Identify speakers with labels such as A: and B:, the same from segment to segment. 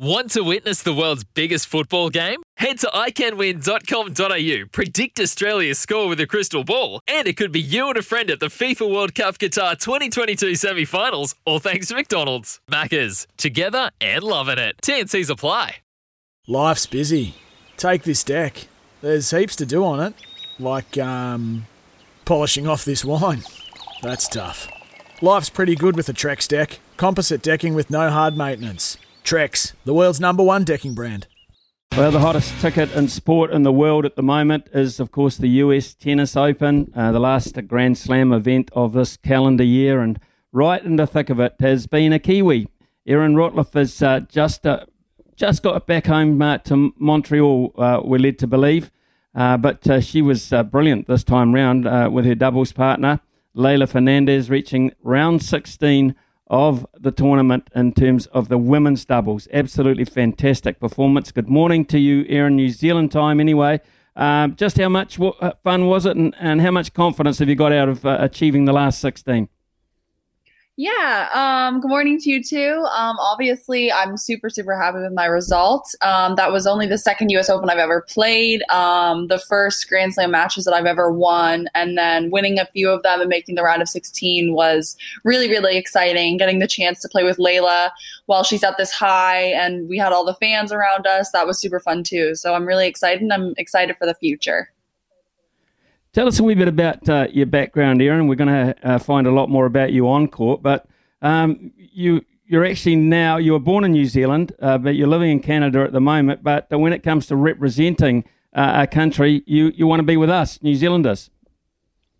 A: Want to witness the world's biggest football game? Head to iCanWin.com.au, predict Australia's score with a crystal ball, and it could be you and a friend at the FIFA World Cup Qatar 2022 semi finals, all thanks to McDonald's. Maccas, together and loving it. TNC's apply.
B: Life's busy. Take this deck. There's heaps to do on it, like um, polishing off this wine. That's tough. Life's pretty good with a Trex deck. Composite decking with no hard maintenance. Trex, the world's number one decking brand.
C: Well, the hottest ticket in sport in the world at the moment is, of course, the US Tennis Open, uh, the last Grand Slam event of this calendar year. And right in the thick of it has been a Kiwi. Erin Routliffe has uh, just, uh, just got back home uh, to Montreal, uh, we're led to believe. Uh, but she was brilliant this time round with her doubles partner, Leylah Fernandez, reaching round 16 of the tournament in terms of the women's doubles. Absolutely fantastic performance. Good morning to you, Erin, New Zealand time anyway. Um, just how much uh, fun was it and, and how much confidence have you got out of uh, achieving the last 16?
D: Yeah. Um, good morning to you too. Um, obviously, I'm super, super happy with my results. Um, that was only the second U.S. Open I've ever played. Um, the first Grand Slam matches that I've ever won, and then winning a few of them and making the round of 16 was really, really exciting. Getting the chance to play with Leylah while she's at this high, and we had all the fans around us. That was super fun too. So I'm really excited. I'm excited for the future.
C: Tell us a wee bit about uh, your background, Erin. We're going to uh, find a lot more about you on court, but um, you you're actually now you were born in New Zealand, uh, but you're living in Canada at the moment. But when it comes to representing uh, a country, you you want to be with us, New Zealanders.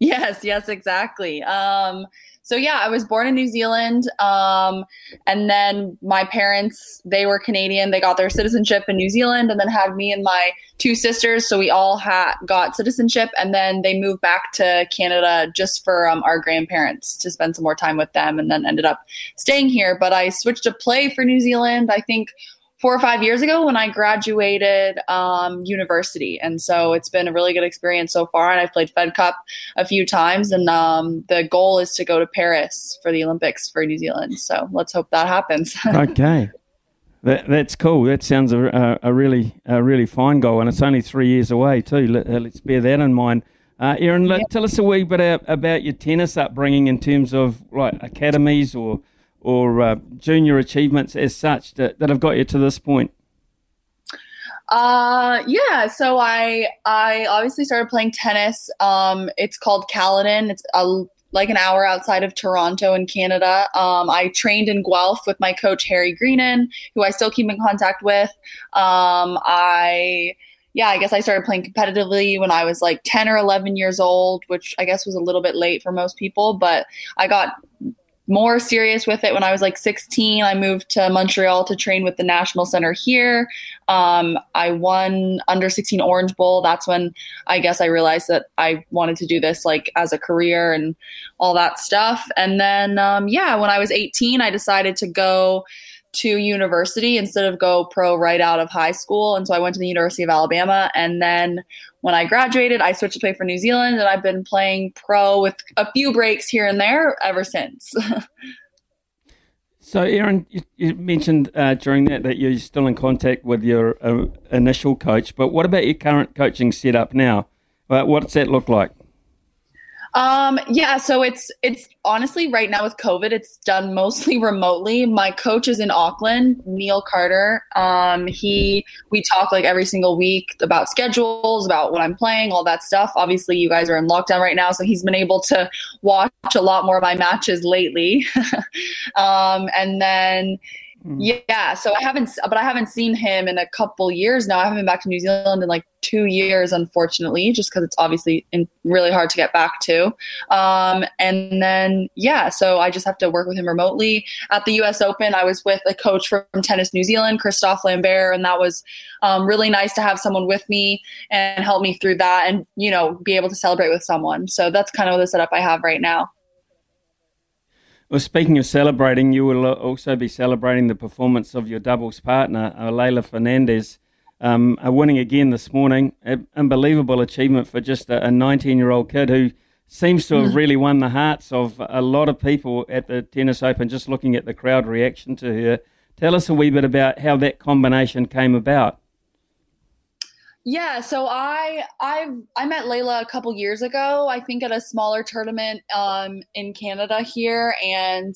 D: Yes, yes, exactly. Um, so yeah, I was born in New Zealand, um, and then my parents they were Canadian. They got their citizenship in New Zealand, and then had me and my two sisters. So we all got citizenship, and then they moved back to Canada just for um, our grandparents to spend some more time with them, and then ended up staying here. But I switched to play for New Zealand. I think four or five years ago when I graduated um, university. And so it's been a really good experience so far. And I've played Fed Cup a few times. And um, the goal is to go to Paris for the Olympics for New Zealand. So let's hope that happens.
C: okay. That, that's cool. That sounds a, a, really a really fine goal, and it's only three years away too. Let, us uh, bear that in mind. Uh, Erin, yep. tell us a wee bit about your tennis upbringing in terms of like academies or or uh, junior achievements as such that, that have got you to this point?
D: Uh, yeah. So I I obviously started playing tennis. Um, it's called Caledon. It's a, like an hour outside of Toronto in Canada. Um, I trained in Guelph with my coach Harry Greenan, who I still keep in contact with. Um, I yeah, I guess I started playing competitively when I was like 10 or 11 years old, which I guess was a little bit late for most people, but I got more serious with it when I was like 16. I moved to Montreal to train with the National Center here. Um, I won under 16 Orange Bowl. That's when I guess I realized that I wanted to do this like as a career and all that stuff. And then, um, yeah, when I was 18, I decided to go to university instead of go pro right out of high school. And so I went to the University of Alabama. And then when I graduated, I switched to play for New Zealand, and I've been playing pro with a few breaks here and there ever since.
C: so, Erin, you, you mentioned uh, during that that you're still in contact with your uh, initial coach, but what about your current coaching setup now? Uh, what's that look like?
D: Um, yeah, so it's it's honestly right now with COVID, it's done mostly remotely. My coach is in Auckland, Neil Carter. Um, he we talk like every single week about schedules, about what I'm playing, all that stuff. Obviously, you guys are in lockdown right now, so he's been able to watch a lot more of my matches lately. um, and then Yeah, so I haven't, but I haven't seen him in a couple years now. I haven't been back to New Zealand in like two years, unfortunately, just because it's obviously in, really hard to get back to. Um, and then, yeah, so I just have to work with him remotely. At the U.S. Open, I was with a coach from Tennis New Zealand, Christophe Lambert, and that was um, really nice to have someone with me and help me through that, and you know, be able to celebrate with someone. So that's kind of the setup I have right now.
C: Well, speaking of celebrating, you will also be celebrating the performance of your doubles partner, uh, Leylah Fernandez, um, winning again this morning. unbelievable achievement for just a 19 year old kid who seems to have mm. really won the hearts of a lot of people at the Tennis Open, just looking at the crowd reaction to her. Tell us a wee bit about how that combination came about.
D: Yeah, so I I I met Leylah a couple years ago. I think at a smaller tournament um, in Canada here, and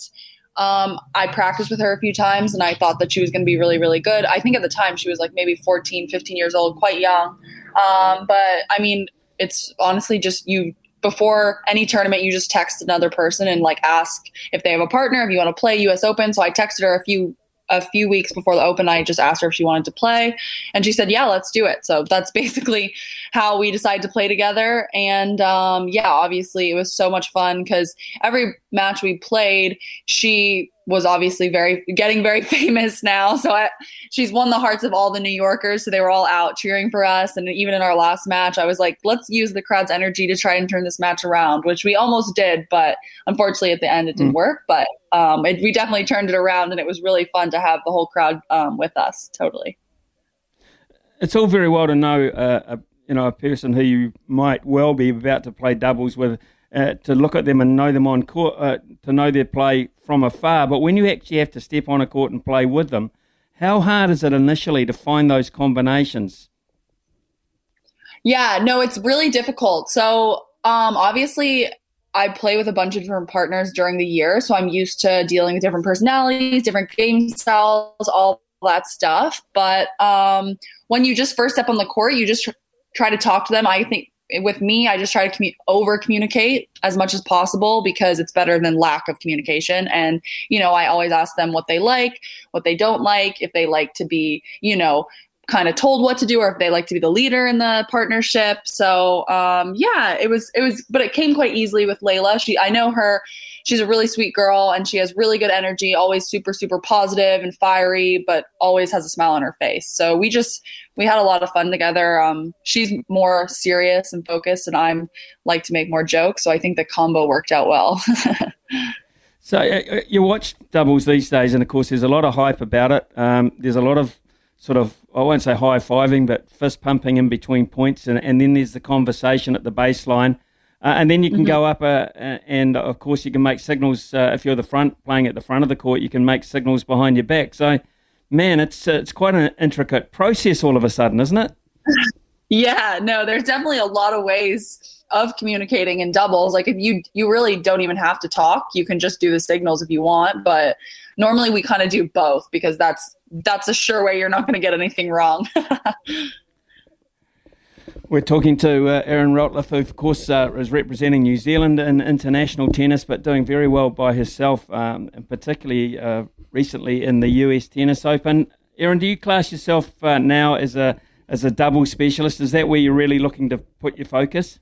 D: um, I practiced with her a few times, and I thought that she was going to be really really good. I think at the time she was like maybe 14, 15 years old, quite young. Um, but I mean, it's honestly just you before any tournament, you just text another person and like ask if they have a partner, if you want to play US Open. So I texted her a few a few weeks before the open, I just asked her if she wanted to play, and she said, "Yeah, let's do it." So that's basically how we decided to play together. And um, yeah, obviously, it was so much fun because every match we played, she was obviously very getting very famous now. So I, she's won the hearts of all the New Yorkers. So they were all out cheering for us. And even in our last match, I was like, let's use the crowd's energy to try and turn this match around, which we almost did. But unfortunately, at the end, it didn't mm. work. But um, it, we definitely turned it around, and it was really fun to have the whole crowd um, with us. Totally.
C: It's all very well to know, uh, a, you know, a person who you might well be about to play doubles with uh, to look at them and know them on court, uh, to know their play from afar. But when you actually have to step on a court and play with them, how hard is it initially to find those combinations?
D: Yeah, no, it's really difficult. So, um, obviously, I play with a bunch of different partners during the year, so I'm used to dealing with different personalities, different game styles, all that stuff. But um, when you just first step on the court, you just tr- try to talk to them. I think with me, I just try to commu- over communicate as much as possible because it's better than lack of communication. And, you know, I always ask them what they like, what they don't like, if they like to be, you know, kind of told what to do or if they like to be the leader in the partnership. So um, yeah, it was it was but it came quite easily with Leylah. She I know her she's a really sweet girl and she has really good energy, always super super positive and fiery, but always has a smile on her face. So we just we had a lot of fun together. Um, she's more serious and focused and I'm like to make more jokes, so I think the combo worked out well.
C: So uh, you watch doubles these days, and of course, there's a lot of hype about it. Um, there's a lot of sort of I won't say high fiving, but fist pumping in between points, and, and then there's the conversation at the baseline. Uh, and then you can mm-hmm. go up, uh, and of course, you can make signals uh, if you're the front playing at the front of the court. You can make signals behind your back. So, man, it's uh, it's quite an intricate process all of a sudden, isn't it?
D: yeah, no, there's definitely a lot of ways of communicating in doubles. Like if you you really don't even have to talk, you can just do the signals if you want. But normally we kind of do both because that's that's a sure way you're not going to get anything wrong.
C: We're talking to uh, Erin Routliffe, who, of course, uh, is representing New Zealand in international tennis, but doing very well by herself, um, and particularly uh, recently in the US Tennis Open. Erin, do you class yourself uh, now as a as a double specialist? Is that where you're really looking to put your focus?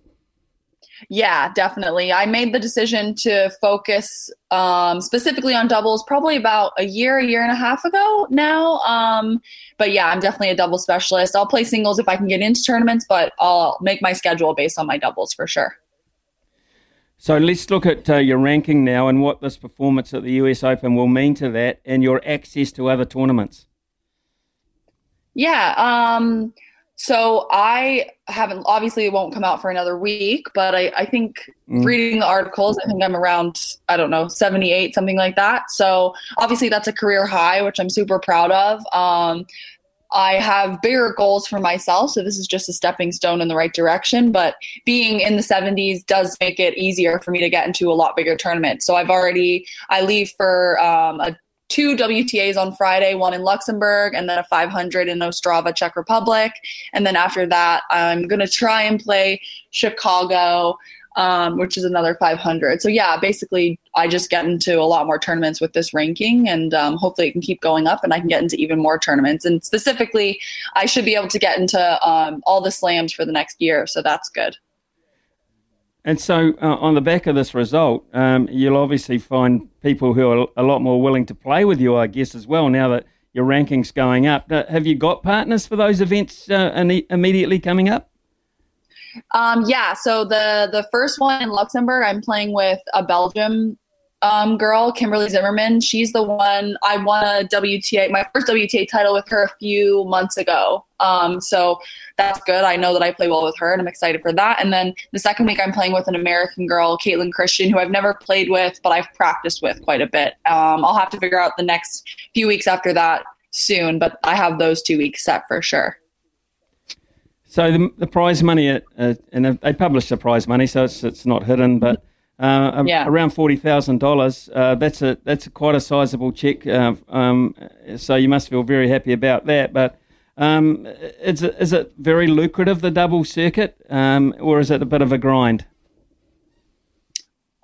D: Yeah, definitely. I made the decision to focus um, specifically on doubles probably about a year, a year and a half ago now. Um, but yeah, I'm definitely a double specialist. I'll play singles if I can get into tournaments, but I'll make my schedule based on my doubles for sure.
C: So let's look at uh, your ranking now and what this performance at the US Open will mean to that and your access to other tournaments.
D: Yeah. Um, so I haven't obviously it won't come out for another week, but I, I think mm. reading the articles, I think I'm around, I don't know, 78, something like that. So obviously that's a career high, which I'm super proud of. Um, I have bigger goals for myself, so this is just a stepping stone in the right direction. But being in the 70s does make it easier for me to get into a lot bigger tournament. So I've already I leave for um, a two WTAs on Friday, one in Luxembourg, and then a 500 in Ostrava, Czech Republic. And then after that, I'm going to try and play Chicago um, which is another 500. So yeah, basically, I just get into a lot more tournaments with this ranking, and um, hopefully, it can keep going up, and I can get into even more tournaments. And specifically, I should be able to get into um, all the slams for the next year. So that's good.
C: And so, uh, on the back of this result, um, you'll obviously find people who are a lot more willing to play with you, I guess, as well. Now that your rankings going up, uh, have you got partners for those events uh, immediately coming up?
D: Um, yeah, so the the first one in Luxembourg, I'm playing with a Belgium um, girl, Kimberley Zimmermann. She's the one I won a WTA, my first WTA title with her a few months ago. Um, so that's good. I know that I play well with her, and I'm excited for that. And then the second week, I'm playing with an American girl, Caitlin Christian, who I've never played with, but I've practiced with quite a bit. Um, I'll have to figure out the next few weeks after that soon, but I have those two weeks set for sure.
C: So the, the prize money, at, uh, and they publish the prize money, so it's it's not hidden, but uh, yeah. around forty thousand uh, dollars. That's a that's a quite a sizable check. Uh, um, so you must feel very happy about that. But um, is it, is it very lucrative the double circuit, um, or is it a bit of a grind?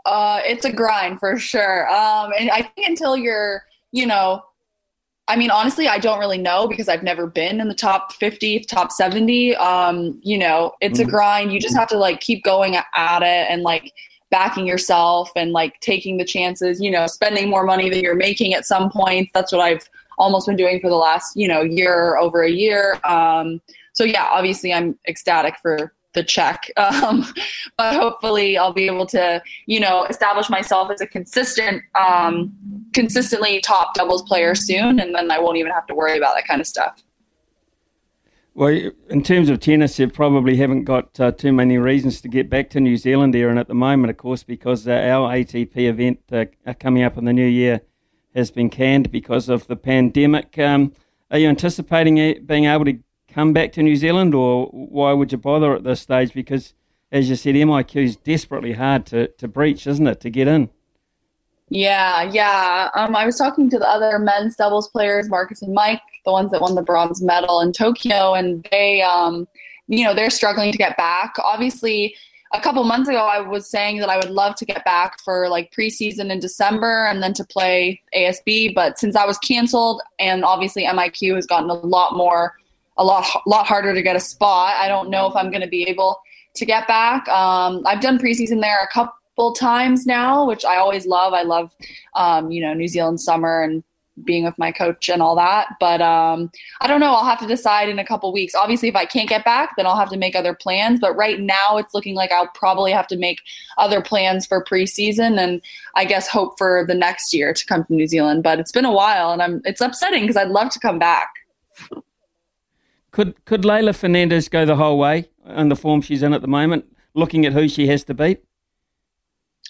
D: Uh, it's a grind for sure. Um, and I think until you're, you know, I mean, honestly, I don't really know because I've never been in the top 50, top 70. Um, you know, it's mm-hmm. a grind. You just have to like keep going at it and like backing yourself and like taking the chances, you know, spending more money than you're making at some points. That's what I've almost been doing for the last, you know, year over a year. Um, so yeah, obviously I'm ecstatic for the check. Um, but hopefully I'll be able to, you know, establish myself as a consistent, um, consistently top doubles player soon. And then I won't even have to worry about that kind of stuff.
C: Well, in terms of tennis, you probably haven't got uh, too many reasons to get back to New Zealand, Erin, at the moment, of course, because uh, our ATP event uh, coming up in the new year has been canned because of the pandemic. Um, are you anticipating being able to come back to New Zealand, or why would you bother at this stage? Because, as you said, MIQ is desperately hard to, to breach, isn't it, to get in?
D: Yeah, yeah. Um, I was talking to the other men's doubles players, Marcus and Mike, the ones that won the bronze medal in Tokyo, and they, um, you know, they're struggling to get back. Obviously, a couple months ago, I was saying that I would love to get back for like preseason in December and then to play ASB. But since that was canceled, and obviously MIQ has gotten a lot more, a lot, lot harder to get a spot. I don't know if I'm going to be able to get back. Um, I've done preseason there a couple times now, which I always love. I love, um, you know, New Zealand summer and being with my coach and all that. But um, I don't know. I'll have to decide in a couple weeks. Obviously, if I can't get back, then I'll have to make other plans. But right now, it's looking like I'll probably have to make other plans for preseason and I guess hope for the next year to come to New Zealand. But it's been a while, and I'm it's upsetting because I'd love to come back.
C: Could could Leylah Fernandez go the whole way in the form she's in at the moment? Looking at who she has to beat.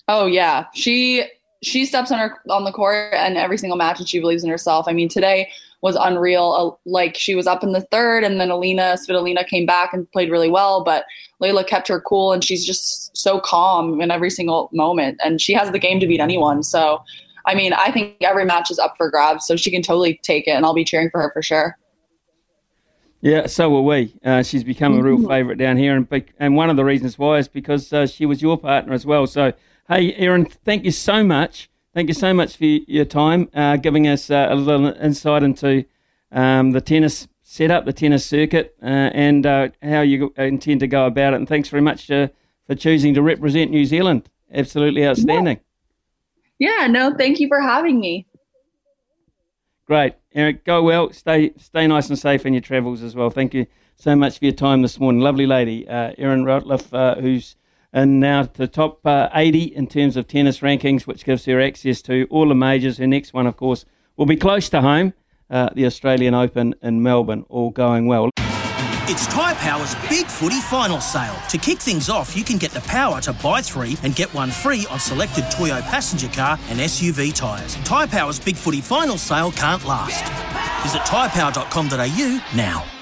D: Oh yeah, she she steps on her on the court and every single match and she believes in herself. I mean, today was unreal. Uh, like she was up in the third and then Elina Svitolina came back and played really well, but Leylah kept her cool and she's just so calm in every single moment and she has the game to beat anyone. So, I mean, I think every match is up for grabs, so she can totally take it and I'll be cheering for her for sure.
C: Yeah, so will we. Uh, she's become a real mm-hmm. favourite down here, and and one of the reasons why is because uh, she was your partner as well. So Hey, Erin, thank you so much. Thank you so much for your time, uh, giving us uh, a little insight into um, the tennis setup, the tennis circuit, uh, and uh, how you intend to go about it. And thanks very much uh, for choosing to represent New Zealand. Absolutely outstanding.
D: Yeah. yeah, no, thank you for having me.
C: Great. Eric, go well. Stay stay nice and safe in your travels as well. Thank you so much for your time this morning. Lovely lady, uh, Erin Routliffe, who's and now the top uh, 80 in terms of tennis rankings, which gives her access to all the majors. Her next one, of course, will be close to home, uh, the Australian Open in Melbourne, all going well.
E: It's Tyre Power's Big Footy Final Sale. To kick things off, you can get the power to buy three and get one free on selected Toyo passenger car and SUV tyres. Tyre Power's Big Footy Final Sale can't last. Visit tyrepower.com.au now.